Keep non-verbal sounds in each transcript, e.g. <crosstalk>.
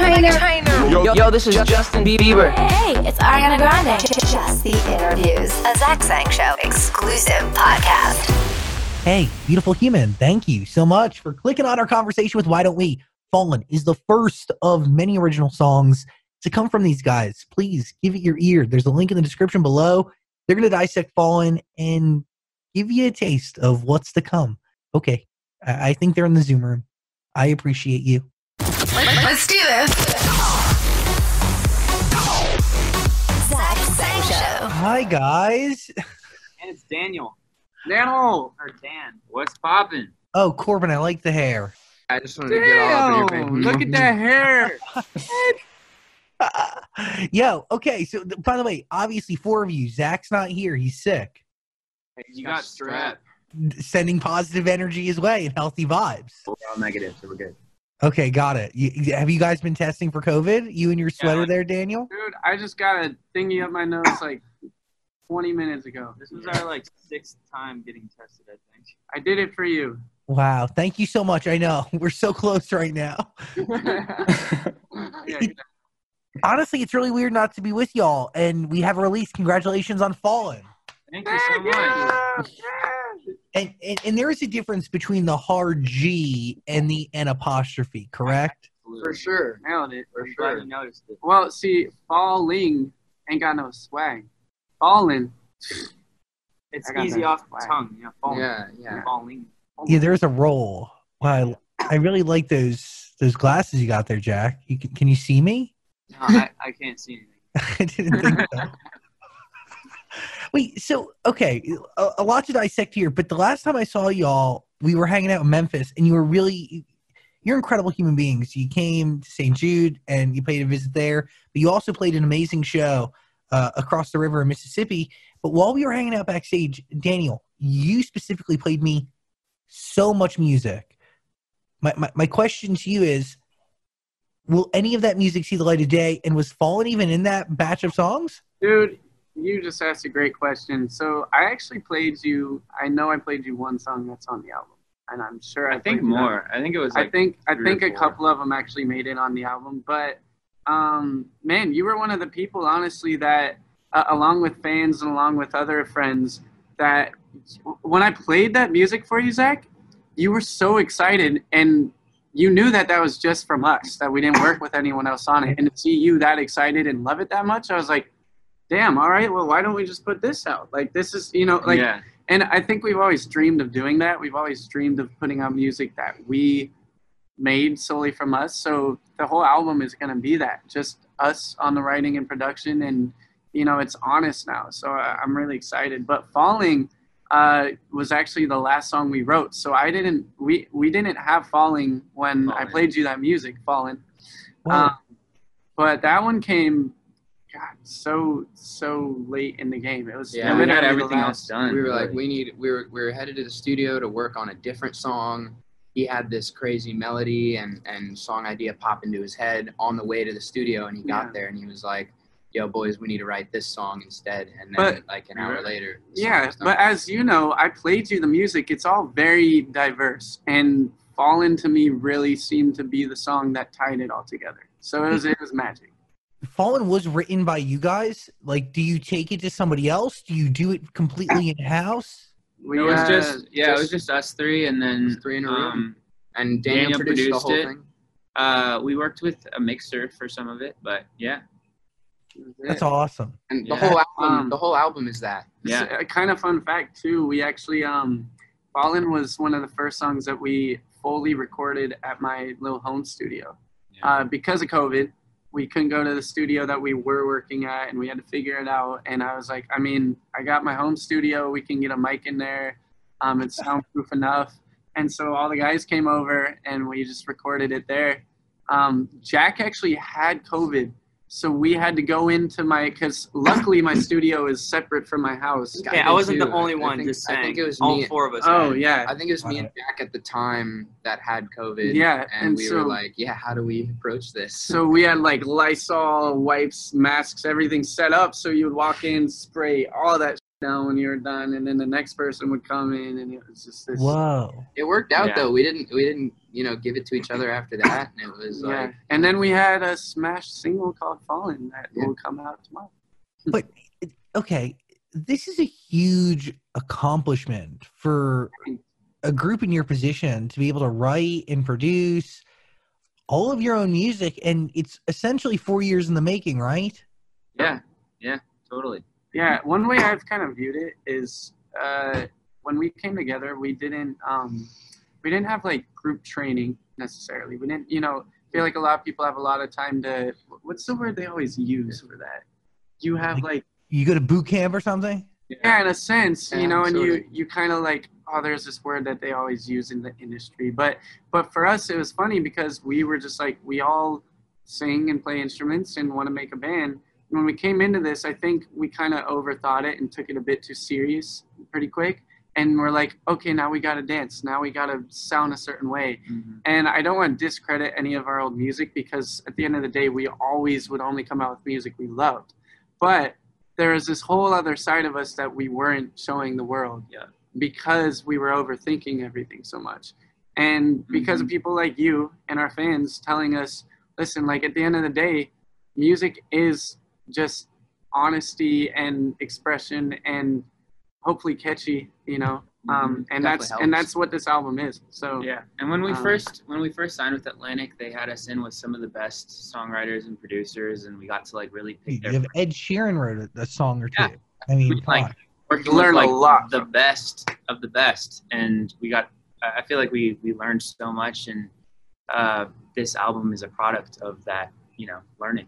Trainer. Yo, yo, this is Justin Bieber. Hey, it's Ariana Grande. Just the interviews, a Zach Sang Show exclusive podcast. Hey, beautiful human, thank you so much for clicking on our conversation with Why Don't We? Fallin' is the first of many original songs to come from these guys. Please give it your ear. There's a link in the description below. They're going to dissect Fallin' and give you a taste of what's to come. Okay, I I think they're in the Zoom room. I appreciate you. Let's do this. Zach Sang Show. Hi, guys. And it's Daniel. Daniel or Dan. What's poppin'? Oh, Corbin, I like the hair. I just wanted to get all up in your Damn, face. look at that hair. <laughs> Yo, okay. So, th- by the way, obviously, four of you. Zach's not here. He's sick. You got strep. Sending positive energy his way and healthy vibes. We're all negative, so we're good. Okay, got it. You, have you guys been testing for COVID? You and your sweater Yeah. there, Daniel? Dude, I just got a thingy up my nose like 20 minutes ago. This was our like sixth time getting tested, I think. I did it for you. Wow. Thank you so much. I know <laughs> we're so close right now. <laughs> yeah, Honestly, it's really weird not to be with y'all. And we have a release. Congratulations on Fallin'. thank you so much. And, and and there is a difference between the hard G and the N apostrophe, correct? For sure. Nailed it. For I'm glad sure. you noticed it. Well, see, falling ain't got no swag. Falling. It's easy that off the tongue. Yeah, falling. Yeah, yeah. Falling. Yeah, there's a roll. Wow, I, I really like those those glasses you got there, Jack. You can, can you see me? No, I, I can't see anything. <laughs> I didn't think so. <laughs> Wait, so okay, a, a lot to dissect here, but the last time I saw y'all, we were hanging out in Memphis, and you were really, you're incredible human beings. You came to St. Jude and you paid a visit there, but you also played an amazing show uh, across the river in Mississippi. But while we were hanging out backstage, Daniel, you specifically played me so much music. My, my, my question to you is, will any of that music see the light of day? And was Fallin' even in that batch of songs? Dude, you just asked a great question. So I actually played you. I know I played you one song that's on the album, and I'm sure I, I think more. I think it was I think I think a couple of them actually made it on the album. But um, man, you were one of the people, honestly, that uh, along with fans and along with other friends, that when I played that music for you, Zach, you were so excited and. You knew that that was just from us, that we didn't work with anyone else on it. And to see you that excited and love it that much, I was like, damn, all right, well, why don't we just put this out? Like, this is, you know, like, yeah. and I think we've always dreamed of doing that. We've always dreamed of putting out music that we made solely from us. So the whole album is going to be that, just us on the writing and production, and you know, it's honest now. So I- I'm really excited. But Falling uh, was actually the last song we wrote. So I didn't, we we didn't have Falling when I played you that music, Falling. Wow. Um, but that one came, God, so so late in the game. It was Yeah, we had everything last- else done. We were like, we need. We were we were headed to the studio to work on a different song. He had this crazy melody and and song idea pop into his head on the way to the studio, and he got Yeah. there and he was like, "Yo, boys, we need to write this song instead." And then But- like an hour later, Yeah, but as you know, I played you the music. It's all very diverse, and "Fallin'" to me really seemed to be the song that tied it all together. So it was it was magic. Fallin' was written by you guys. Like, do you take it to somebody else? Do you do it completely in house? We, it was uh, just yeah, it was just- just us three, and then three in a room. um, and Daniel, Daniel produced, the whole it. thing. uh, we worked with a mixer for some of it, but yeah, That's awesome. And the Yeah. whole album, Um, the whole album is that. yeah. A kind of fun fact too. We actually um, "Fallin'" was one of the first songs that we fully recorded at my little home studio. Yeah. Uh, because of COVID, we couldn't go to the studio that we were working at, and we had to figure it out. And I was like, I mean, I got my home studio. We can get a mic in there. Um, it's <laughs> soundproof enough. And so all the guys came over, and we just recorded it there. Um, Jack actually had COVID, so we had to go into my because luckily my studio is separate from my house. I Yeah, I did wasn't too. the only I one think- just I think it was All me- four of us. Oh had yeah, I think it was me and Jack at the time that had COVID. Yeah, and, and we so- were like, "Yeah, how do we approach this?" So we had like Lysol wipes, masks, everything set up. So you would walk in, spray all that down when you were done, and then the next person would come in, and it was just this. Whoa. it worked out Yeah. though. We didn't we didn't you know give it to each other after that, and it was Yeah. like And then we had a smash single called Fallin' that Yeah. will come out tomorrow. But okay, this is a huge accomplishment for a group in your position to be able to write and produce all of your own music, and it's essentially four years in the making, right? Yeah, yeah, totally. Yeah, one way I've kind of viewed it is uh, when we came together, we didn't um, we didn't have like group training necessarily. We didn't, you know, feel like a lot of people have a lot of time to. What's the word they always use for that? You have like You go to boot camp or something? yeah, in a sense, you know, and you sorta. you kind of like oh, there's this word that they always use in the industry, but but for us it was funny because we were just like we all sing and play instruments and want to make a band. When we came into this, I think we kind of overthought it and took it a bit too serious pretty quick. And we're like, okay, now we got to dance. Now we got to sound a certain way. Mhm. And I don't want to discredit any of our old music because at the end of the day, we always would only come out with music we loved. But there is this whole other side of us that we weren't showing the world Yeah. because we were overthinking everything so much. And because of people like you and our fans telling us, listen, like at the end of the day, music is just honesty and expression and hopefully catchy, you know. Um, and that's Definitely and that's what this album is. So Yeah, and when we Um, first when we first signed with Atlantic, they had us in with some of the best songwriters and producers, and we got to like really You pick their have Ed Sheeran wrote a, a song or two. Yeah. I mean, We, like, come on. working Learn with a like lot the best of the best, and we got. I I feel like we we learned so much, and uh, this album is a product of that, you know, learning.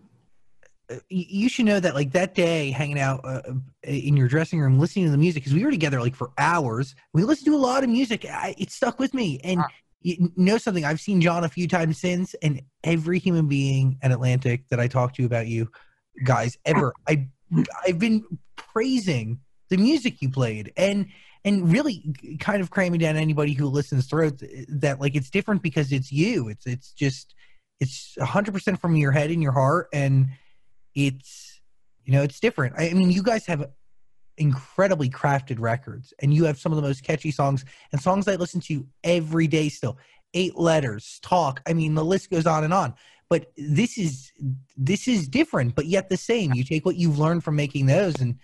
Uh, you should know that like that day hanging out uh, in your dressing room listening to the music because we were together like for hours. We listened to a lot of music. I, it stuck with me. And Ah. you know something i've seen john a few times since and every human being at atlantic that i talked to about you guys ever i i've been praising the music you played. And and really kind of cramming down anybody who listens throat that like it's different because it's you. It's it's just it's 100% from your head and your heart. And it's you know it's different. I, mean you guys have incredibly crafted records and you have some of the most catchy songs and songs i listen to every day still. Eight letters talk i mean the list goes on and on. But this is this is different but yet the same. You take what you've learned from making those and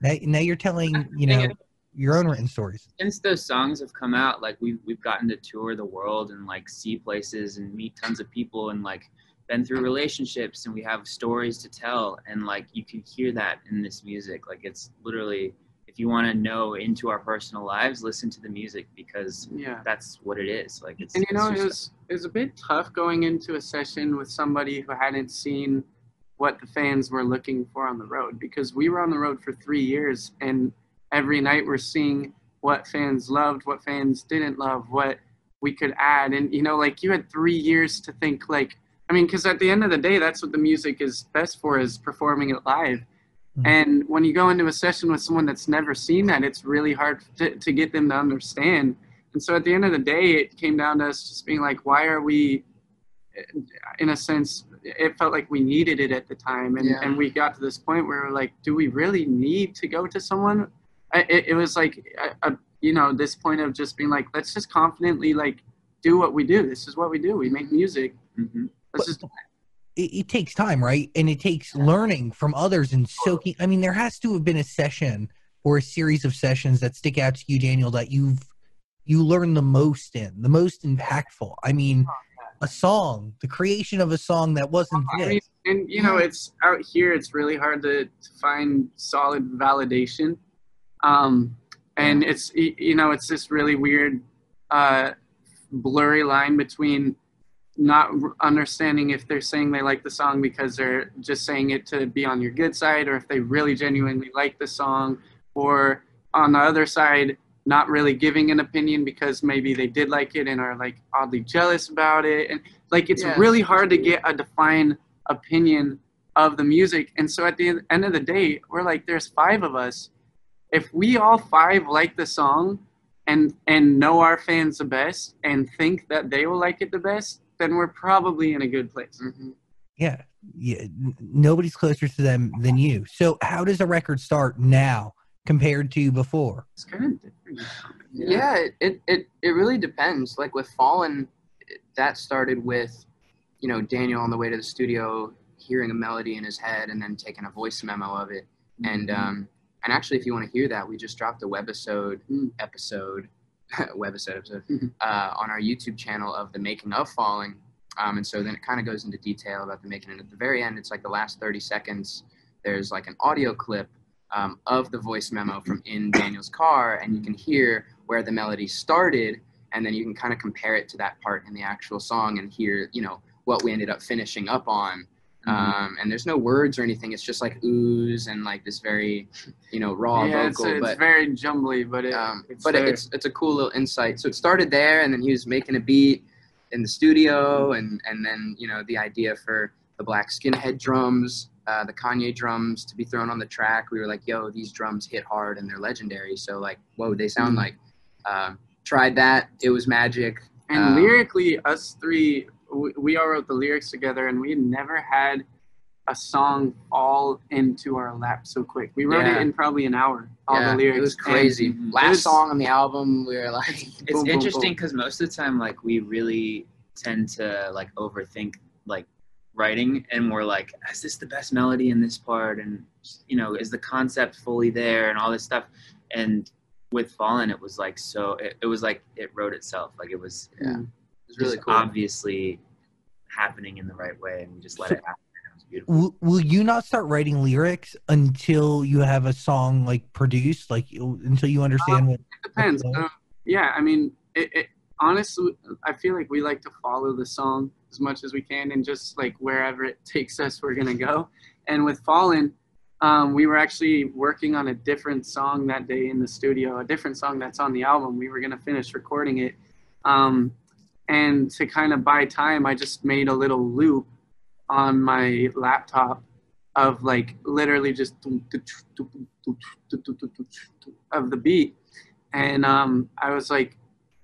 now, now you're telling you know your own written stories. Since those songs have come out, like we've we've gotten to tour the world and like see places and meet tons of people and like been through relationships and we have stories to tell and like you can hear that in this music. Like it's literally if you want to know into our personal lives, listen to the music because yeah. that's what it is. Like it's And you know, it was it was a bit tough going into a session with somebody who hadn't seen what the fans were looking for on the road because we were on the road for three years and every night we're seeing what fans loved, what fans didn't love, what we could add. And you know, like you had three years to think like I mean, because at the end of the day, that's what the music is best for is performing it live. Mhm. And when you go into a session with someone that's never seen that, it's really hard to, to get them to understand. And so at the end of the day, it came down to us just being like, why are we, in a sense, it felt like we needed it at the time. And, Yeah. and we got to this point where we're like, do we really need to go to someone? I, it, it was like, a, a, you know, this point of just being like, let's just confidently like do what we do. This is what we do. We make music. Mhm. It, it takes time, right? And it takes learning from others and soaking. I mean, there has to have been a session or a series of sessions that stick out to you, Daniel, that you've you learn the most in, the most impactful. I mean, a song, the creation of a song that wasn't I mean, and you know, it's out here. It's really hard to, to find solid validation, um, and it's you know, it's this really weird, uh, blurry line between not understanding if they're saying they like the song because they're just saying it to be on your good side, or if they really genuinely like the song, or on the other side, not really giving an opinion because maybe they did like it and are like oddly jealous about it, and like it's Yeah. really hard to get a defined opinion of the music. And so at the end of the day, we're like, there's five of us. If we all five like the song and and know our fans the best and think that they will like it the best, then we're probably in a good place. Mhm. Yeah, yeah. Nobody's closer to them than you. So, how does a record start now compared to before? It's kind of different. Yeah, it, it, it, it really depends. Like with Fallin', that started with, you know, Daniel on the way to the studio hearing a melody in his head and then taking a voice memo of it. And um, and actually, if you want to hear that, we just dropped a webisode Mm. episode, <laughs> webisode episode Mhm. uh, on our YouTube channel of the making of Falling. Um, and so then it kind of goes into detail about the making. And at the very end, it's like the last 30 seconds. There's like an audio clip um, of the voice memo from in Daniel's car, and you can hear where the melody started, and then you can kind of compare it to that part in the actual song and hear, you know, what we ended up finishing up on. Um, and there's no words or anything. It's just like ooze and like this very, you know, raw yeah, it's, vocal. it's but very jumbly, but it, um, it's but there. it's it's a cool little insight. So it started there, and then he was making a beat in the studio, and and then you know the idea for the black skinhead drums, uh, the Kanye drums to be thrown on the track. We were like, yo, these drums hit hard and they're legendary. So like, whoa, they sound like. Um, tried that. It was magic. And Um, lyrically, us three, we, we all wrote the lyrics together, and we had never had a song fall into our lap so quick. We wrote Yeah. it in probably an hour. All yeah, the lyrics. It was crazy. Mhm. Last was- song on the album, we were like, <laughs> it's Boom, boom, interesting because most of the time like we really tend to like overthink like writing and we're like is this the best melody in this part and you know is the concept fully there and all this stuff and with fallin' it was like so it, it was like it wrote itself like it was yeah, it was really just cool. obviously happening in the right way and we just let So- it happen it was beautiful Will, will you not start writing lyrics until you have a song like produced, like until you understand what? It depends. Okay. Uh, yeah, I mean, it, it honestly, I feel like we like to follow the song as much as we can, and just like wherever it takes us, we're gonna go. And with Fallin', um, we were actually working on a different song that day in the studio, a different song that's on the album. We were gonna finish recording it, um, and to kind of buy time, I just made a little loop on my laptop of like literally just of the beat and um, I was like,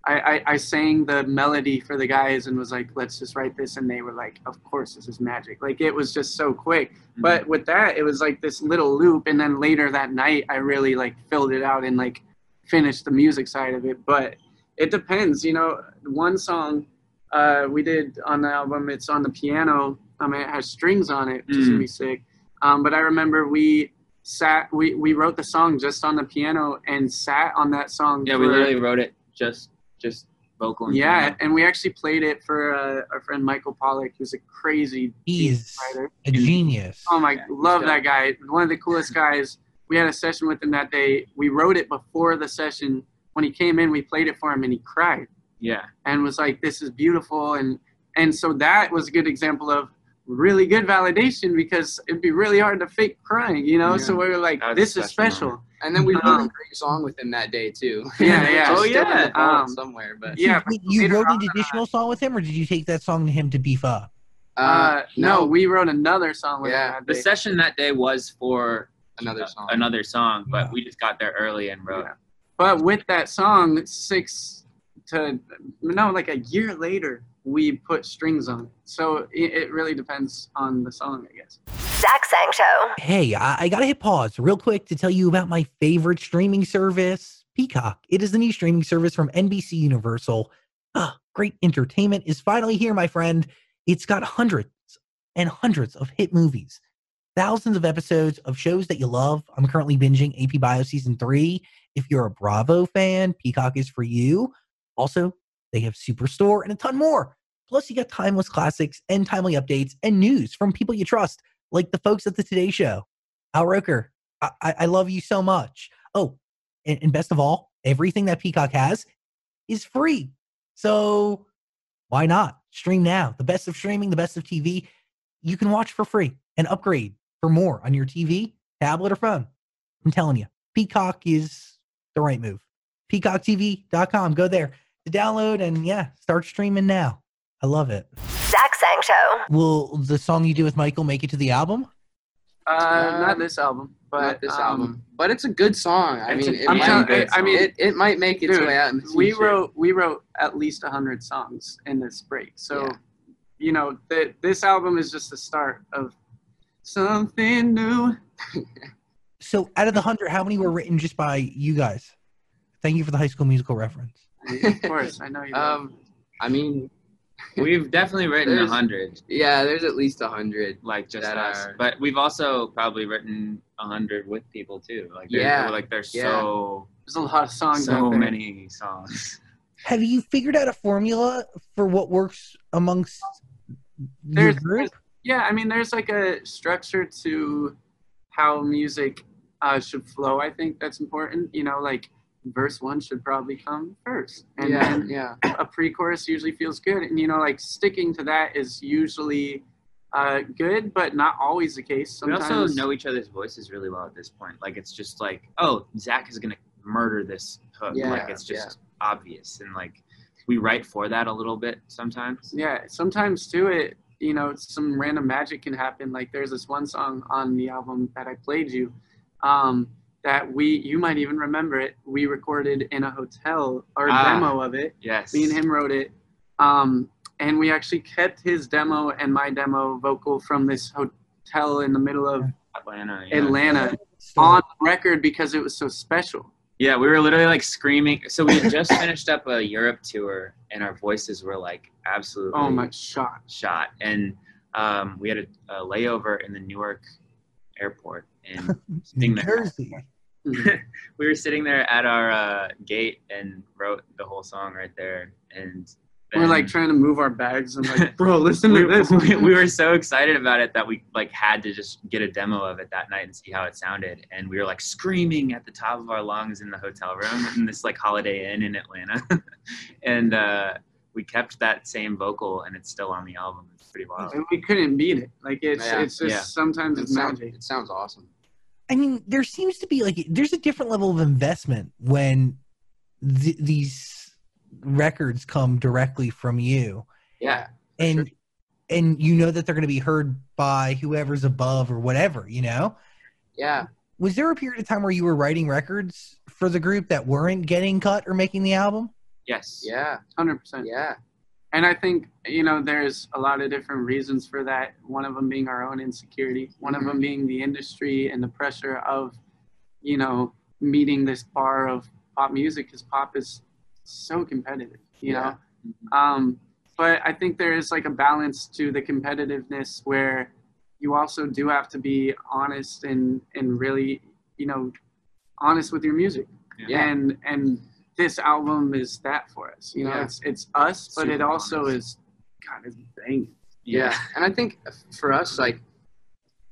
I, I, I sang the melody for the guys and was like, let's just write this, and they were like, of course, this is magic. Like it was just so quick. But with that, it was like this little loop, and then later that night, I really like filled it out and like finished the music side of it. But it depends, you know. One song uh, we did on the album, it's on the piano. I mean, it has strings on it, which is Mm. really sick. Um, but I remember we sat we, we wrote the song just on the piano and sat on that song yeah we literally wrote it just just vocal and yeah piano. and we actually played it for uh, our friend michael pollack who's a crazy He beat writer a genius. oh my Yeah, love that guy one of the coolest guys we had a session with him that day we wrote it before the session when he came in we played it for him and he cried yeah and was like this is beautiful and and so that was a good example of really good validation because it'd be really hard to fake crying you know Yeah. so we were like That was this is special special And then we wrote Um, a great song with him that day too. Yeah, yeah. <laughs> Oh, yeah. Um, somewhere, but yeah Wait, you wrote an additional song with him, or did you take that song to him to beef up? Uh, no, we wrote another song with Yeah. him that the day. session that day was for another song. another song but Yeah. we just got there early and wrote Yeah. But with that song, six to no, like a year later, we put strings on it. So it, it really depends on the song, I guess. Zach Sang Show. Hey, I, I gotta hit pause real quick to tell you about my favorite streaming service, Peacock. It is the new streaming service from NBC Universal. Ah, great entertainment is finally here, my friend. It's got hundreds and hundreds of hit movies, thousands of episodes of shows that you love. I'm currently binging AP Bio season three. If you're a Bravo fan, Peacock is for you. Also, they have Superstore and a ton more. Plus, you got timeless classics and timely updates and news from people you trust like the folks at the Today Show. Al Roker, I, I, I love you so much. Oh, and, and best of all, everything that Peacock has is free. So why not? Stream now. The best of streaming, the best of TV. You can watch for free and upgrade for more on your TV, tablet, or phone. I'm telling you, Peacock is the right move. PeacockTV.com. Go there to download and yeah, start streaming now. I love it. Zach Sang Show. Will the song you do with Michael make it to the album? Uh, Uh, not this album, but Not this um, album, but it's a good song. I It's mean, a it I'm might, telling- I mean, it, it might make its Dude, way out in the we wrote we wrote at least hundred songs in this break. So, Yeah. you know, th- this album is just the start of something new. So out of the hundred, how many were written just by you guys? Thank you for the high school musical reference. of course, <laughs> I know you. Um, I mean, <laughs> We've definitely written a hundred, Yeah, there's at least a hundred. like just that us. are- But we've also probably written a hundred with people too. Like Yeah, like there's yeah. so There's a lot of songs so out there. many songs. Have you figured out a formula for what works amongst your There's- group? Yeah, I mean, there's like a structure to how music uh, should flow. I think that's important. You know, like verse one should probably come first, and yeah, then yeah, a pre-chorus usually feels good. And you know, like sticking to that is usually uh, good, but not always the case. Sometimes... We also know each other's voices really well at this point. Like it's just like, oh, Zach is gonna murder this hook. Yeah, like it's just obvious, and like we write for that a little bit sometimes. Yeah, sometimes too it you know some random magic can happen. Like there's this one song on the album that I played you, um, that we you might even remember it. We recorded in a hotel our Ah. demo of it. Yes. Me and him wrote it, um, and we actually kept his demo and my demo vocal from this hotel in the middle of Atlanta. Yeah. Atlanta on record because it was so special. Yeah, we were literally like screaming. So we had just finished up a Europe tour, and our voices were like absolutely Oh my shot! shot. And um, we had a, a layover in the Newark airport, and sitting <laughs> New Jersey. <laughs> we were sitting there at our uh, gate and wrote the whole song right there. And We're like trying to move our bags and like, bro, <laughs> listen we, to this. we, we were so excited about it that we like had to just get a demo of it that night and see how it sounded and we were like screaming at the top of our lungs in the hotel room in this like holiday inn in atlanta <laughs> and uh, we kept that same vocal and it's still on the album it's pretty wild and we couldn't beat it. Like it's Yeah, it's just yeah. sometimes it it's sounds, magic. it sounds awesome. I mean, there seems to be like there's a different level of investment when th- these records come directly from you, Yeah, and and you know that they're going to be heard by whoever's above or whatever. You know, yeah. was there a period of time where you were writing records for the group that weren't getting cut or making the album? yes Yeah, Hundred percent. yeah, And I think you know there's a lot of different reasons for that. One of them being our own insecurity. One of them mm-hmm. being the industry and the pressure of, you know, meeting this bar of pop music because pop is so competitive. You Yeah. know. Um, but I think there is like a balance to the competitiveness where you also do have to be honest and and really you know honest with your music Yeah. and and this album is that for us you know Yeah. it's it's us but it also honest. is god it's banging yeah. And I think for us, like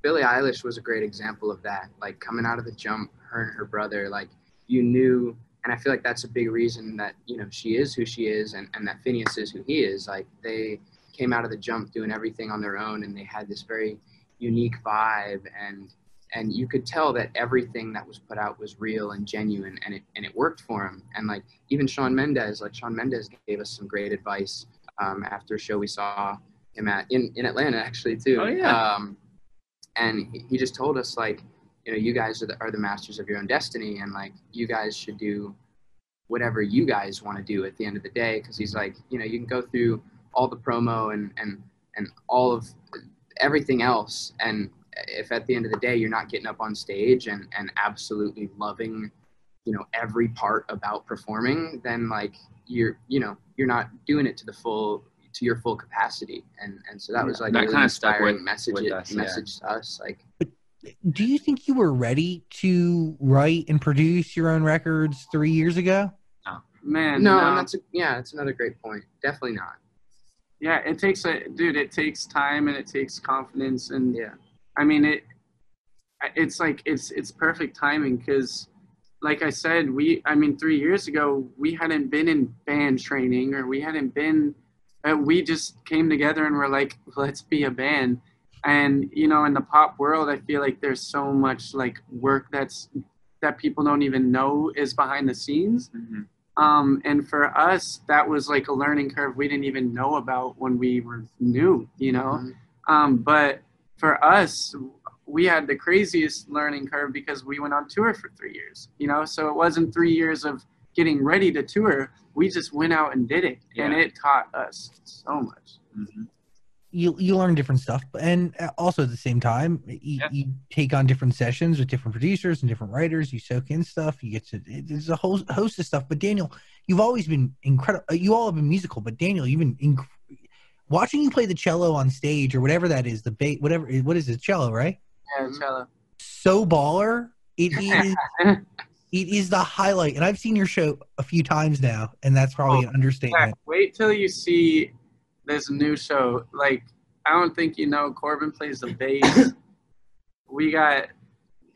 Billie Eilish was a great example of that. Like coming out of the jump, her and her brother, like you knew, and I feel like that's a big reason that you know she is who she is, and and that Finneas is who he is. Like they came out of the jump doing everything on their own, and they had this very unique vibe and and you could tell that everything that was put out was real and genuine and it and it worked for him and like even Shawn Mendes like Shawn Mendes gave us some great advice um, after a show we saw him at in, in Atlanta actually too Oh, yeah. um, and he, he just told us like you know you guys are the, are the masters of your own destiny and like you guys should do whatever you guys want to do at the end of the day because he's like you know you can go through all the promo and and and all of everything else and if at the end of the day you're not getting up on stage and and absolutely loving you know every part about performing then like you're you know you're not doing it to the full to your full capacity and and so that was like That a really kinda stuck inspiring with- message with us, yeah. message to us like Do you think you were ready to write and produce your own records three years ago? No, man no, no, and that's a, yeah that's another great point definitely not yeah it takes a dude it takes time and it takes confidence and yeah I mean it. It's like it's it's perfect timing because, like I said, we I mean three years ago we hadn't been in band training or we hadn't been. Uh, we just came together and we're like, let's be a band. And you know, in the pop world, I feel like there's so much like work that's that people don't even know is behind the scenes. Mhm. Um, and for us, that was like a learning curve we didn't even know about when we were new. You know. Mhm. Um, but for us, we had the craziest learning curve because we went on tour for three years. You know, so it wasn't three years of getting ready to tour. We just went out and did it, and it taught us so much. Mhm. You you learn different stuff and uh, also at the same time you, Yeah. you take on different sessions with different producers and different writers you soak in stuff you get to there's a whole host of stuff but daniel you've always been incredible uh, you all have been musical but daniel you've been inc- watching you play the cello on stage or whatever that is, the bait, whatever, what is it, cello, right? Yeah, cello. So baller. It is. <laughs> it is the highlight, and I've seen your show a few times now, and that's probably oh, an understatement. wait till you see this new show. Like, I don't think you know. Corbin plays the bass. <laughs> we got,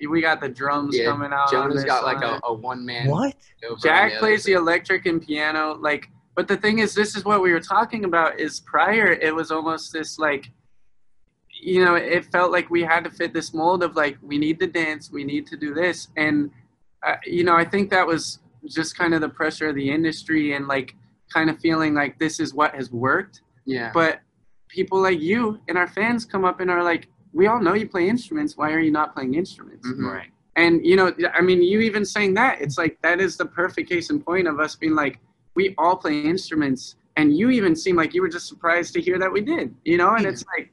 we got the drums Yeah, coming out. on Jonah's this got like a, a one man. What? Jack plays the electric and piano. Like, but the thing is, this is what we were talking about. Is prior, it was almost this like, you know, it felt like we had to fit this mold of like, we need to dance, we need to do this, and uh, you know, I think that was just kind of the pressure of the industry and like kind of feeling like this is what has worked. Yeah. But people like you and our fans come up and are like, we all know you play instruments. Why are you not playing instruments? Mhm. Right. And you know, I mean, you even saying that, it's like that is the perfect case in point of us being like, we all play instruments, and you even seem like you were just surprised to hear that we did, you know. And it's like,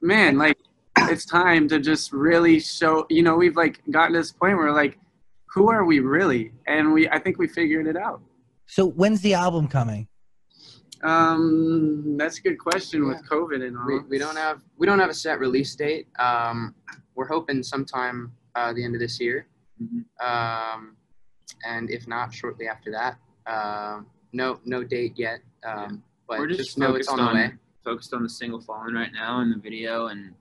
man, like it's time to just really show. You know, we've like gotten to this point where like, who are we really? And we, I think we figured it out. So when's the album coming? Um, that's a good question with COVID and all. we, we don't have we don't have a set release date. Um, we're hoping sometime uh, the end of this year, Mhm. um, and if not, shortly after that. Um, no no date yet, um, but We're just, just, know it's focused on the way. focused on the single falling right now in the video, and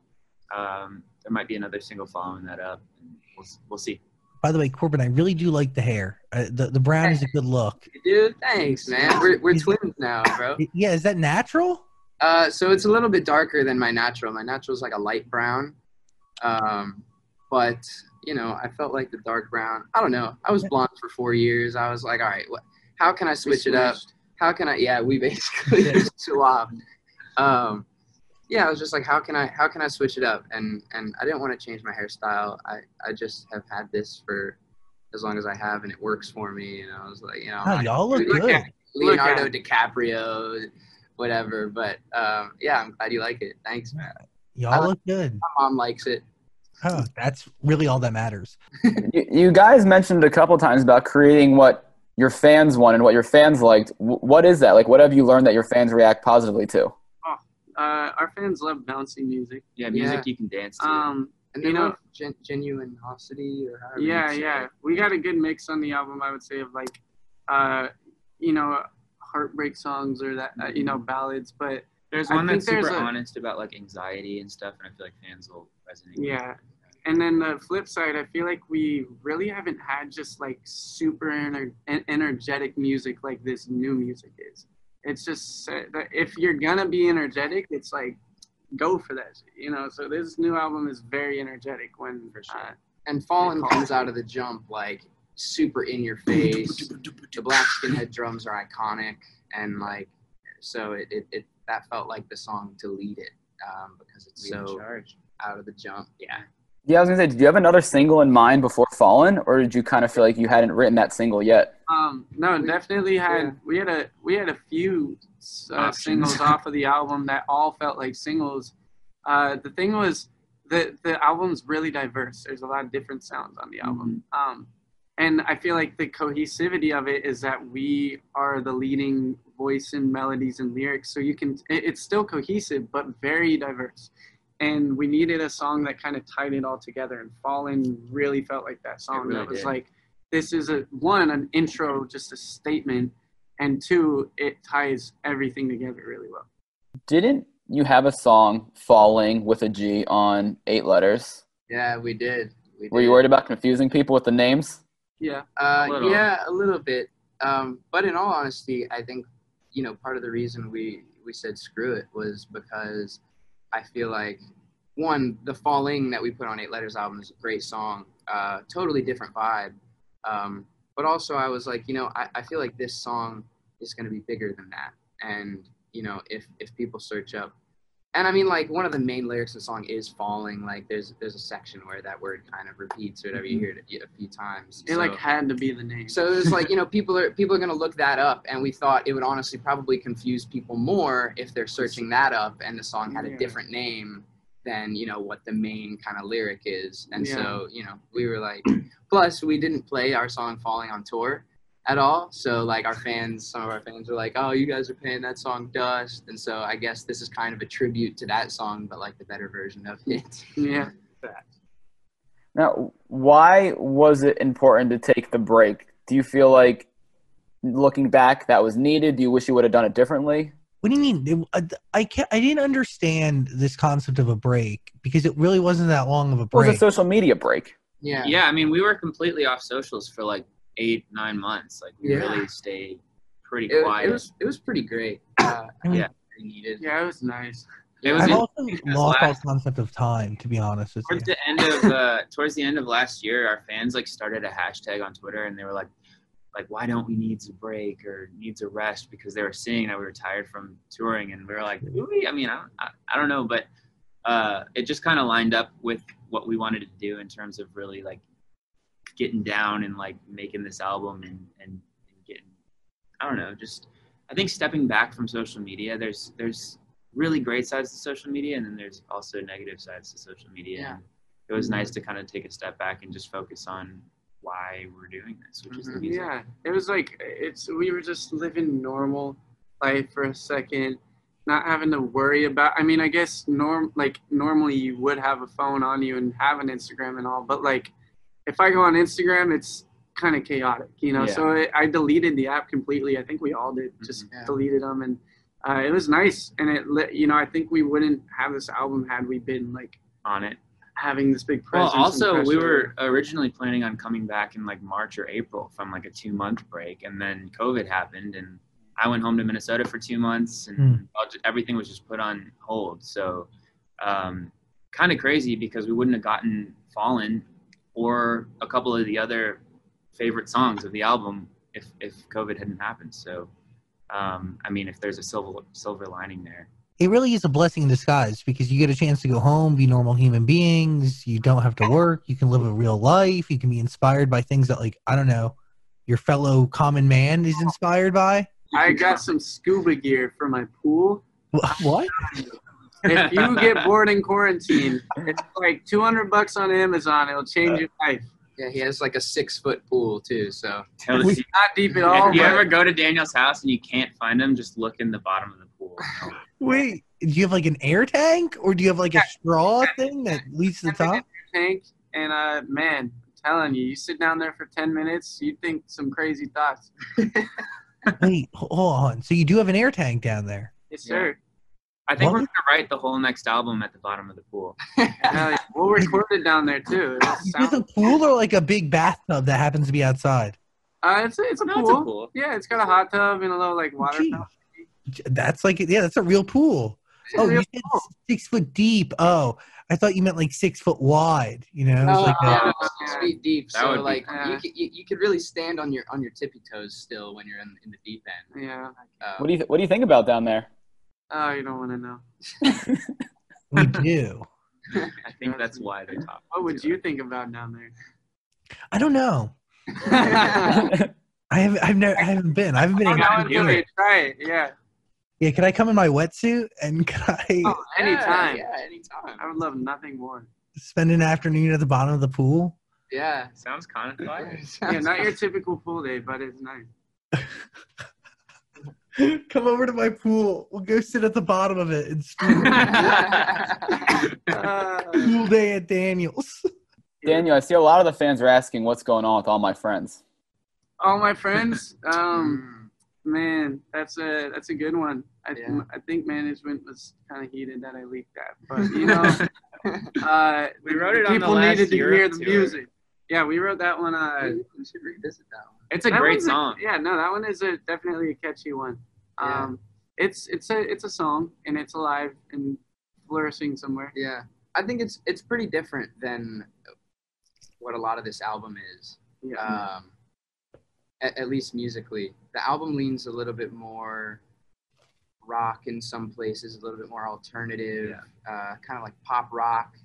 um, there might be another single following that up. And we'll we'll see. By the way, Corbin, I really do like the hair. Uh, the the brown is a good look. Dude, thanks, man. We're we're Is- twins now, bro. <laughs> Yeah, is that natural? Uh, so it's a little bit darker than my natural. My natural is like a light brown. Um, but you know, I felt like the dark brown. I don't know. I was blonde for four years. I was like, all right, what? How can I switch it up? How can I? Yeah, we <laughs> basically Yeah. <laughs> swapped. Um, yeah, I was just like, how can I? How can I switch it up? And and I didn't want to change my hairstyle. I I just have had this for as long as I have, and it works for me. And I was like, you know, Oh, I- y'all look Look good. at- Look Leonardo DiCaprio, whatever. But um, yeah, I'm glad you like it. Thanks, man. Y'all look good. My mom likes it. Oh, that's really all that matters. <laughs> You, you guys mentioned a couple times about creating what your fans want and what your fans liked. W- what is that? Like, what have you learned that your fans react positively to? Uh, our fans love bouncy music. Yeah, music Yeah. you can dance to. Um, And You you know- know, gen- genuinosity or however. yeah, yeah. it. We got a good mix on the album, I would say, of like, uh, you know, heartbreak songs or that, uh, you know, ballads. But there's I one that's think there's super a- honest about like anxiety and stuff, and I feel like fans will resonate. with Yeah. it. and then the flip side, I feel like we really haven't had just like super ener- energetic music like this new music is. It's just if you're gonna be energetic, it's like go for that, you know. So this new album is very energetic when For sure. uh, And Fallin' comes out of the jump like super in your face. the black skinhead drums are iconic, and like, so it, it, it that felt like the song to lead it um, because it's Lead so out of the jump. Yeah. Yeah, I was gonna say, did you have another single in mind before Fallin', or did you kind of feel like you hadn't written that single yet? Um, no, definitely had yeah. we had a we had a few uh, singles <laughs> off of the album that all felt like singles. Uh, the thing was the the album's really diverse. There's a lot of different sounds on the album. Um, and I feel like the cohesivity of it is that we are the leading voice in melodies and lyrics. So you can it, it's still cohesive but very diverse. And we needed a song that kind of tied it all together. And Fallin' really felt like that song. really that was did. like this is a one an intro just a statement and two it ties everything together really well Didn't you have a song "Falling" with a G on eight letters? Yeah, we did. We Were you worried about confusing people with the names? yeah Uh, A little. yeah, a little bit. Um, but in all honesty, I think you know part of the reason we we said screw it was because I feel like one the falling that we put on Eight Letters album is a great song, uh, totally different vibe. Um, but also I was like, you know, I, I feel like this song is going to be bigger than that, and you know, if if people search up. And I mean, like one of the main lyrics of the song is "falling." Like, there's there's a section where that word kind of repeats or whatever. You mm-hmm. hear it a, few times. it like had to be the name so it was like, you know, <laughs> people are people are gonna look that up, and we thought it would honestly probably confuse people more if they're searching that up and the song had a Yeah. different name than you know what the main kind of lyric is. And Yeah. so you know, we were like, <clears throat> plus we didn't play our song "Falling" on tour, at all. So like our fans, some of our fans are like, "Oh, you guys are playing that song Dust," and so I guess this is kind of a tribute to that song, but like the better version of it. Yeah. Now, why was it important to take the break? Do you feel like looking back that was needed? Do you wish you would have done it differently? What do you mean? I, uh, I can't. I didn't understand this concept of a break because it really wasn't that long of a break. It was a social media break. Yeah. Yeah, I mean, we were completely off socials for like eight, nine months. Like, we Yeah. really stayed pretty It, quiet. it was it was pretty great. <clears throat> Uh, I mean, Yeah. needed. Yeah, it was nice. It was I've also because lost all concept of time, to be honest with you. towards the end of uh, towards the end of last year, our fans like started a hashtag on Twitter, and they were like, like, why don't we needs a break or needs a rest? Because they were seeing that we were tired from touring, and we were like, do? I mean, I don't, I, I don't know, but uh, it just kind of lined up with what we wanted to do in terms of really like getting down and like making this album and and, and getting, I don't know, just I think stepping back from social media. There's there's really great sides to social media, and then there's also negative sides to social media. Yeah. And it was nice to kind of take a step back and just focus on why we're doing this, which is the Mhm. music. Yeah, it was like it's we were just living normal life for a second, not having to worry about. I mean, I guess norm like normally you would have a phone on you and have an Instagram and all, but like if I go on Instagram, it's kind of chaotic, you know. Yeah. So it, I deleted the app completely. I think we all did, just Mhm. Yeah. deleted them, and uh, it was nice. And it, lit- you know, I think we wouldn't have this album had we been like On it. having this big Well, presence. and also we were originally planning on coming back in like March or April from like a two month break, and then COVID happened, and I went home to Minnesota for two months, and all ju- everything was just put on hold. So, um, kind of crazy because we wouldn't have gotten Fallin' or a couple of the other favorite songs of the album if if COVID hadn't happened. So, um, I mean, if there's a silver silver lining there. it really is a blessing in disguise because you get a chance to go home, be normal human beings. You don't have to work. You can live a real life. You can be inspired by things that, like, I don't know, your fellow common man is inspired by. I got some scuba gear for my pool. What? <laughs> if you get bored in quarantine, it's like 200 bucks on Amazon. It'll change your life. Yeah, he has like a six foot pool too. So Tell Not deep at all. if you but ever go to Daniel's house and you can't find him, just look in the bottom of the pool. Wait, do you have like an air tank or do you have like a straw thing that leads to the top? tank, and uh, man, I'm telling you, you sit down there for 10 minutes, you think some crazy thoughts. <laughs> Wait, hold on. So you do have an air tank down there? Yes, sir. I think What? we're gonna write the whole next album at the bottom of the pool. Hell <laughs> yeah. We'll record it down there too. It'll Is it a pool or like a big bathtub that happens to be outside? uh, it's a, it's a No, pool. it's a pool. Yeah, it's got a hot tub and a little like water. That's like yeah, that's a real pool. It's a Oh, real you said pool. six foot deep. Oh, I thought you meant like six foot wide. You know, it was No, like yeah, a- no, six feet deep. That would So be- like Yeah. you, could, you you could really stand on your on your tippy toes still when you're in, in the deep end. Yeah. Uh, What do you th- What do you think about down there? Oh, you don't want to know. <laughs> we do. I think that's why they talk. What would you think about down there? I don't know. <laughs> I haven't. I've never. I haven't been. I haven't been. Oh, able now to do it. it. Try it. Yeah. Yeah, can I come in my wetsuit and <laughs> can I Oh, anytime. Yeah, yeah, anytime. I would love nothing more. spend an afternoon at the bottom of the pool? Yeah. Sounds kind of fire. Yeah, not your typical pool day, but it's nice. Come over to my pool. We'll go sit at the bottom of it and <laughs> spoon. Uh, pool day at Daniels. Daniel, I see a lot of the fans are asking what's going on with all my friends. all my friends, <laughs> um, man, that's a that's a good one. I Yeah. I think management was kind of heated that I leaked that, but you know, <laughs> uh, We wrote it on the people last needed to hear the tour. music. Yeah, we wrote that one. Uh, we should revisit that one. It's a that great song. yeah, no, that one is a definitely a catchy one. Yeah. Um, it's it's a it's a song and it's alive and flourishing somewhere. Yeah, I think it's it's pretty different than what a lot of this album is. Yeah. Um, at, at least musically, the album leans a little bit more rock in some places, a little bit more alternative, uh, kind of like pop rock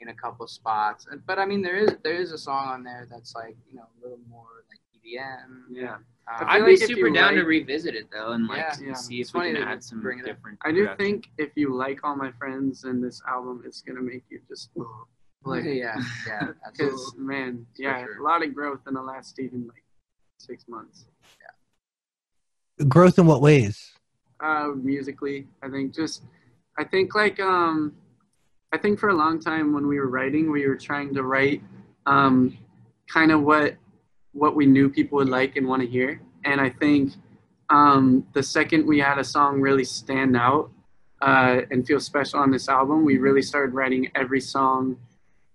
in a couple spots. But I mean, there is there is a song on there that's like you know a little more like EDM. yeah. Um, I'd feel be like super you down to revisit it though, and like Yeah, see yeah. see It's if we funny can that you add some bring it up. different. I do think if you like all my friends and this album, it's gonna make you just like <laughs> yeah, yeah, <laughs> because man, yeah, sure. a lot of growth in the last even like six months. Growth in what ways? Uh, musically, I think just, I think like um, I think for a long time when we were writing, we were trying to write um, kind of what what we knew people would like and want to hear. And I think um, the second we had a song really stand out uh, and feel special on this album, we really started writing every song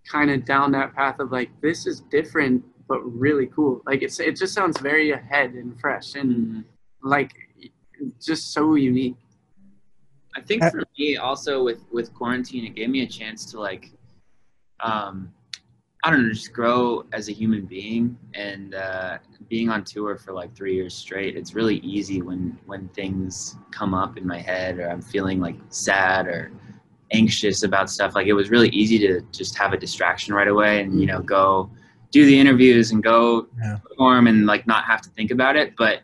kind of down that path of like this is different but really cool. Like it's it just sounds very ahead and fresh and Mhm. like just so unique. I think for me also with with quarantine, it gave me a chance to like, um, I don't know, just grow as a human being. And uh, being on tour for like three years straight, it's really easy when when things come up in my head or I'm feeling like sad or anxious about stuff. Like it was really easy to just have a distraction right away and you know go do the interviews and go Yeah. perform and like not have to think about it. But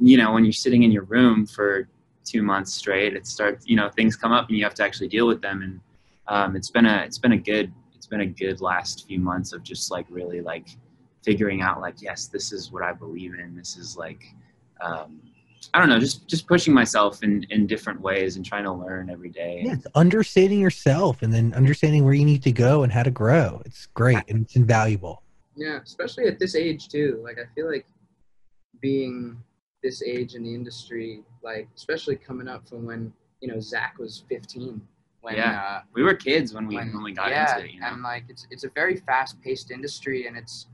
you know when you're sitting in your room for two months straight it starts you know things come up and you have to actually deal with them and um, it's been a it's been a good it's been a good last few months of just like really like figuring out like yes this is what i believe in this is like um, i don't know just just pushing myself in in different ways and trying to learn every day Yeah, it's understanding yourself and then understanding where you need to go and how to grow. It's great and it's invaluable. Yeah, especially at this age too. Like I feel like being this age in the industry, like especially coming up from when you know Zach was 15. When Yeah. uh, we were kids when we when, when we got yeah, into it you know? and like it's it's a very fast paced industry, and it's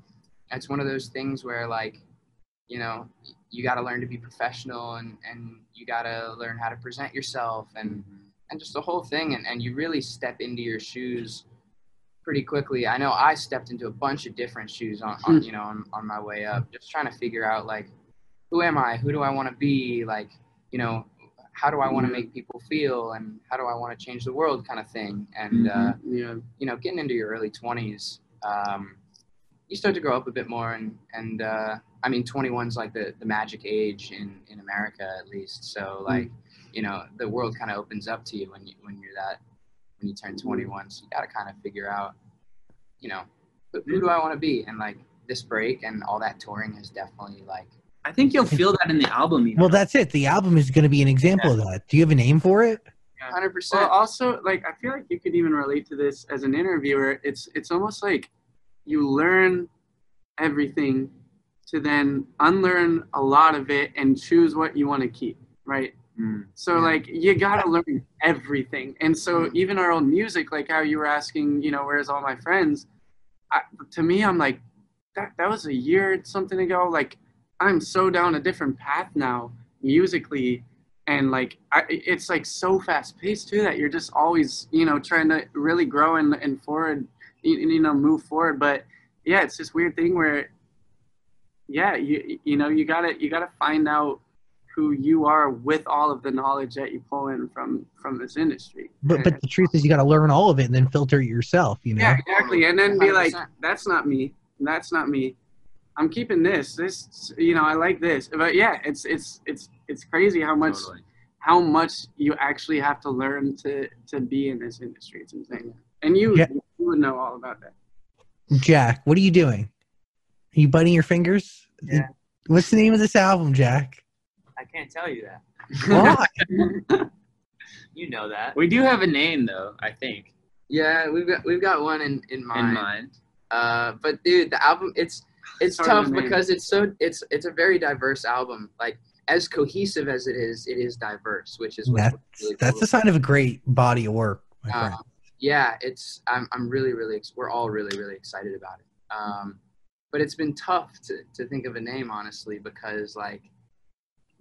it's one of those things where like you know you got to learn to be professional and and you got to learn how to present yourself and and just the whole thing and, and you really step into your shoes pretty quickly. I know i stepped into a bunch of different shoes on, on <laughs> you know on, on my way up just trying to figure out like who am i? Who do i want to be? Like you know how do i want to make people feel and how do i want to change the world kind of thing. And uh, Yeah. you know getting into your early 20s um, you start to grow up a bit more and and uh, i mean 21's like the, the magic age in in america at least. So like you know the world kind of opens up to you when you when you're that when you turn 21 so you got to kind of figure out you know who, who do i want to be? And like this break and all that touring has definitely like i think you'll feel that in the album you know? Well, that's it. The album is going to be an example of that. Do you have a name for it? 100% Well, also, like I feel like you could even relate to this as an interviewer. It's it's almost like you learn everything to then unlearn a lot of it and choose what you want to keep, right? Mm. So Yeah. like you gotta learn everything, and so even our own music, like how you were asking, you know, where's all my friends? I, to me, I'm like, that that was a year something ago. Like I'm so down a different path now musically, and like I, it's like so fast paced too that you're just always, you know, trying to really grow and and forward, you, you know, move forward. But yeah, it's this weird thing where, yeah, you you know, you gotta you gotta find out who you are with all of the knowledge that you pull in from from this industry. But but the truth is, you got to learn all of it and then filter it yourself. You know. yeah, exactly, and then be like, 100%. that's not me. That's not me. I'm keeping this. This, you know, I like this. But yeah, it's it's it's it's crazy how much Totally. how much you actually have to learn to to be in this industry. It's insane. And you Yeah. you would know all about that. Jack, what are you doing? Are you biting your fingers? Yeah. What's the name of this album, Jack? I can't tell you that. Why? <laughs> You know that. we do have a name though i think yeah we've got we've got one in in mind in mind Uh, but dude, the album it's it's Sorry, tough man. because it's so it's it's a very diverse album. Like as cohesive as it is, it is diverse, which is what's that's really that's cool. the sign of a great body of work, my friend. Um, yeah, it's I'm I'm really really ex- we're all really really excited about it. Um, but it's been tough to to think of a name honestly because like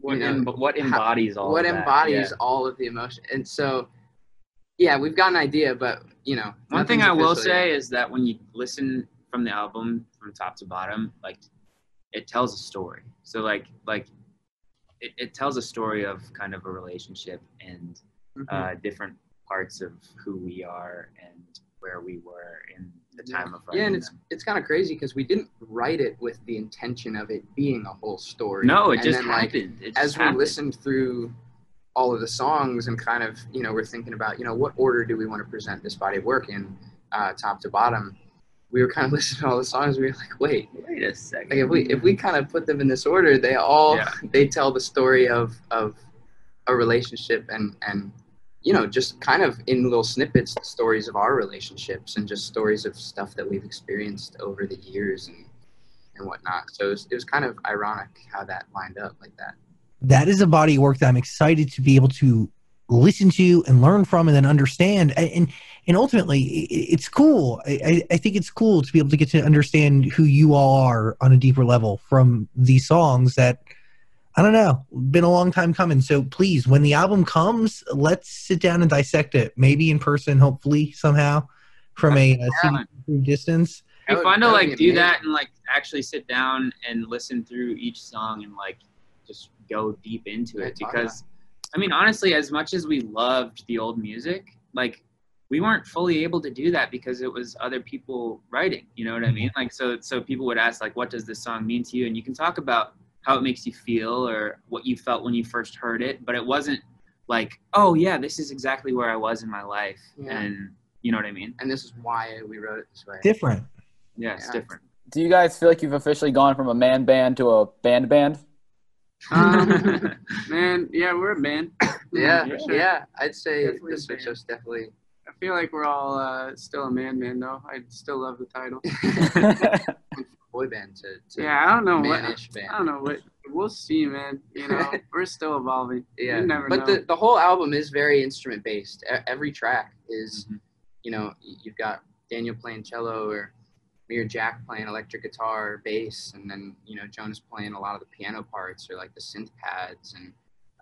what, You know, em- what embodies all what of that? embodies Yeah. all of the emotion, and so yeah, we've got an idea, but you know One thing I will official yet. say is that when you listen from the album from top to bottom, like it tells a story. So like like it, it tells a story of kind of a relationship and Mhm. uh, different parts of who we are and where we were in the time of writing yeah, and it's them. it's kind of crazy because we didn't write it with the intention of it being a whole story. No, it And just then, like, happened. It just as we listened through all of the songs and kind of you know we're thinking about you know what order do we want to present this body of work in uh, top to bottom we were kind of <laughs> listening to all the songs. We were like, wait, Wait a second. like if we if we kind of put them in this order, they all Yeah. <laughs> they tell the story of of a relationship and and you know just kind of in little snippets the stories of our relationships and just stories of stuff that we've experienced over the years and and whatnot. So it was, it was kind of ironic how that lined up like that. that is a body of work that I'm excited to be able to listen to and learn from and then understand and and, and ultimately it's cool. I, I- I think it's cool to be able to get to understand who you all are on a deeper level from these songs that I don't know been a long time coming. So please when the album comes let's sit down and dissect it. Maybe in person hopefully somehow from a, uh Yeah. CD distance. That It'd be fun to like do that and like actually sit down and listen through each song and like just go deep into it because I mean honestly as much as we loved the old music like we weren't fully able to do that because it was other people writing you know what I mean like so so people would ask like what does this song mean to you and you can talk about how it makes you feel or what you felt when you first heard it but it wasn't like oh yeah this is exactly where I was in my life Yeah. and you know what I mean And this is why we wrote it this way. different yeah it's Yeah. different Do you guys feel like you've officially gone from a man band to a band band? <laughs> Um, <laughs> man, yeah, we're a band. Yeah, for sure. yeah. I'd say Definitely the a switch band. was definitely I feel like we're all uh, still a man, man. Though I still love the title. <laughs> boy band to, to Yeah, I don't know what. manish band. I don't know what. We'll see, man. You know, <laughs> we're still evolving. Yeah, you never but know. the the whole album is very instrument based. E- Every track is, Mhm. you know, you've got Daniel playing cello or me or Jack playing electric guitar or bass, and then you know Jonah's playing a lot of the piano parts or like the synth pads, and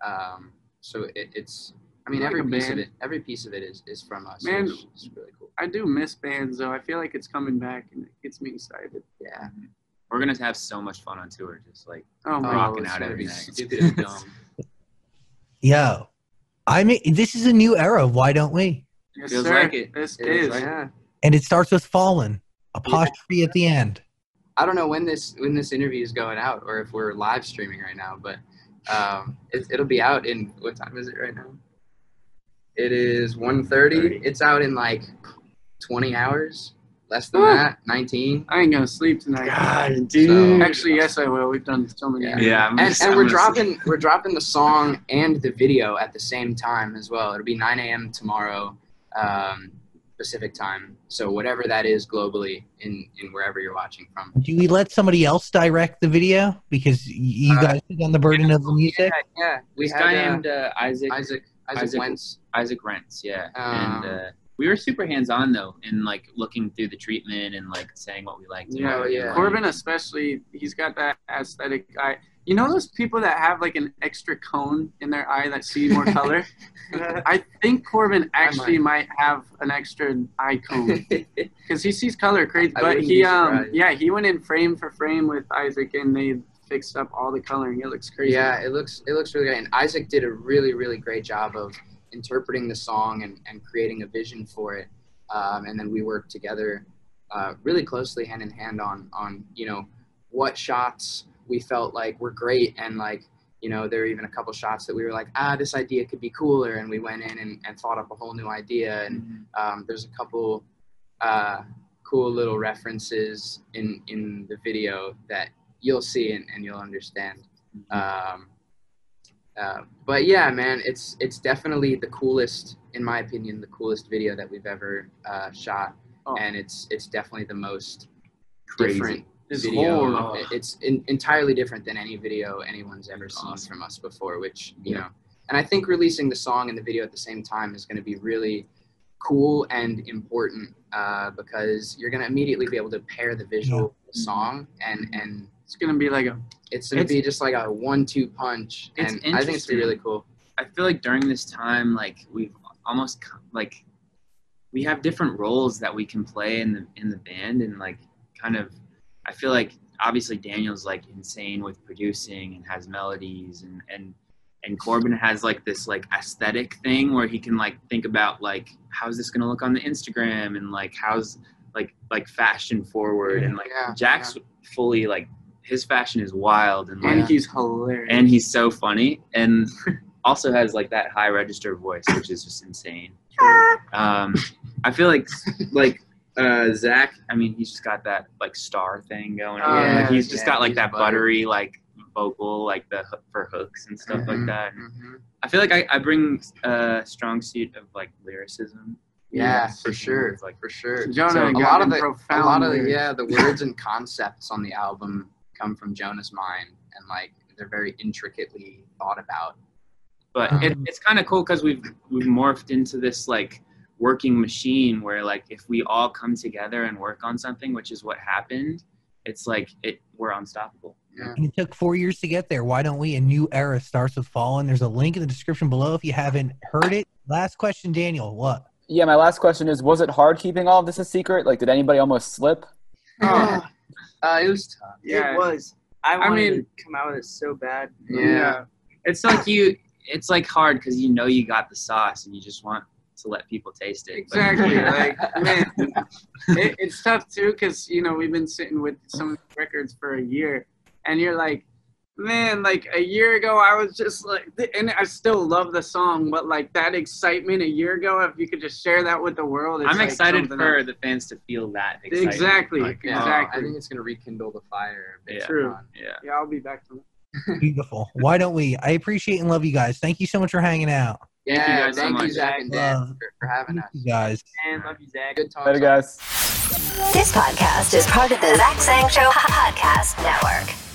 um, so it, it's. I mean, Like every piece of it, every piece of it is, is from us. Man. which is really cool. I do miss bands though. I feel like it's coming back and it gets me excited. Yeah, We're gonna have so much fun on tour, just like Oh my Rocking it's out every night. stupid dumb. <laughs> yo I mean this is a new era why don't we yes, Feels sir. like it. This It is. is, yeah. and it starts with fallin' apostrophe at the end I don't know when this when this interview is going out or if we're live streaming right now, but um, it, it'll be out in what time is it right now? It is 1.30. It's out in like 20 hours, less than Woo. that, 19. I ain't gonna sleep tonight. God, dude. Actually, yes, I will. We've done so many. Yeah. Yeah, And, just- and we're gonna dropping we're dropping the song and the video at the same time as well. It'll be 9 a.m. tomorrow, um, Pacific time. So whatever that is globally in in wherever you're watching from. Do we let somebody else direct the video because you Uh, guys took on the burden of the music? Yeah, yeah. We This had guy uh, named uh, Isaac Isaac Isaac, Isaac- Rentz. Isaac Rentz, yeah, and Um, uh, we were super hands on though, in like looking through the treatment and like saying what we liked. and Yeah, what we didn't yeah. Corbyn especially, he's got that aesthetic eye. You know those people that have like an extra cone in their eye that see more color? <laughs> I think Corbyn actually might have an extra eye cone <laughs> because he sees color crazy. But he, um, yeah, he went in frame for frame with Isaac, and they fixed up all the coloring. It looks crazy. yeah, it looks it looks really great. And Isaac did a really really great job of interpreting the song and, and creating a vision for it. Um, and then we worked together uh, really closely hand in hand on on you know what shots we felt like were great and like you know there were even a couple shots that we were like ah this idea could be cooler and we went in and, and thought up a whole new idea and Mhm. um, there's a couple uh, cool little references in in the video that you'll see and, and you'll understand um, uh, but yeah man it's it's definitely the coolest in my opinion the coolest video that we've ever uh, shot Oh. and it's it's definitely the most Crazy. different This video whole- It- it's in, entirely different than any video anyone's ever seen awesome. from us before which you Yeah. know and i think releasing the song and the video at the same time is going to be really cool and important uh, because you're going to immediately be able to pair the visual with the song and and It's gonna be like a it's going to It's- be just like a one-two punch It's and i think it's gonna be really cool. I feel like during this time, like we've almost like we have different roles that we can play in the in the band, and like kind of, I feel like obviously Daniel's like insane with producing and has melodies, and and and Corbyn has like this like aesthetic thing where he can like think about like how's this gonna look on the Instagram and like how's like like fashion forward and like Yeah, Jack's fully like his fashion is wild and like and he's hilarious. and he's so funny and also has like that high register voice which is just insane <laughs> um i feel like like Uh, Zach. I mean, he's just got that like star thing going. Oh, on. yeah, Like, he's just yeah, got like that butter. buttery like vocal, like the for hooks and stuff Mhm, like that. mhm. I feel like I, I bring a strong suit of like lyricism. Yeah, Yes, for sure, like- for sure. Jonah So a got lot of the, a lot of the, yeah, the words and concepts on the album come from Jonah's mind, and like they're very intricately thought about. but Um, it, it's kind of cool because we've we've morphed into this like working machine where like if we all come together and work on something which is what happened it's like it we're unstoppable And it took four years to get there. Why don't we? A new era starts with Fallin'. There's a link in the description below if you haven't heard it. Last question, Daniel. What? Yeah, my last question is: Was it hard keeping all of this a secret? Like, did anybody almost slip? Oh, Uh, it was tough. yeah. It was. I I wanted mean- to come out with it so bad. Yeah. it's like you it's like hard because you know you got the sauce and you just want to let people taste it But- Exactly. <laughs> like, man, it, it's tough too because you know we've been sitting with some records for a year, and you're like, man, like a year ago I was just like, and I still love the song, but like that excitement a year ago, if you could just share that with the world, it's i'm like excited for else. the fans to feel that excitement. Exactly. Like, Yeah, Exactly. I think it's gonna rekindle the fire. Yeah. True. yeah Yeah, I'll be back to <laughs> Beautiful. Why don't we? I appreciate and love you guys. Thank you so much for hanging out. Yeah, Thank you guys so you. Zach and Dan, Love. for, for having us. You guys. And love you, Zach. Good talk. Later, guys. This podcast is part of the Zach Sang Show Podcast Network.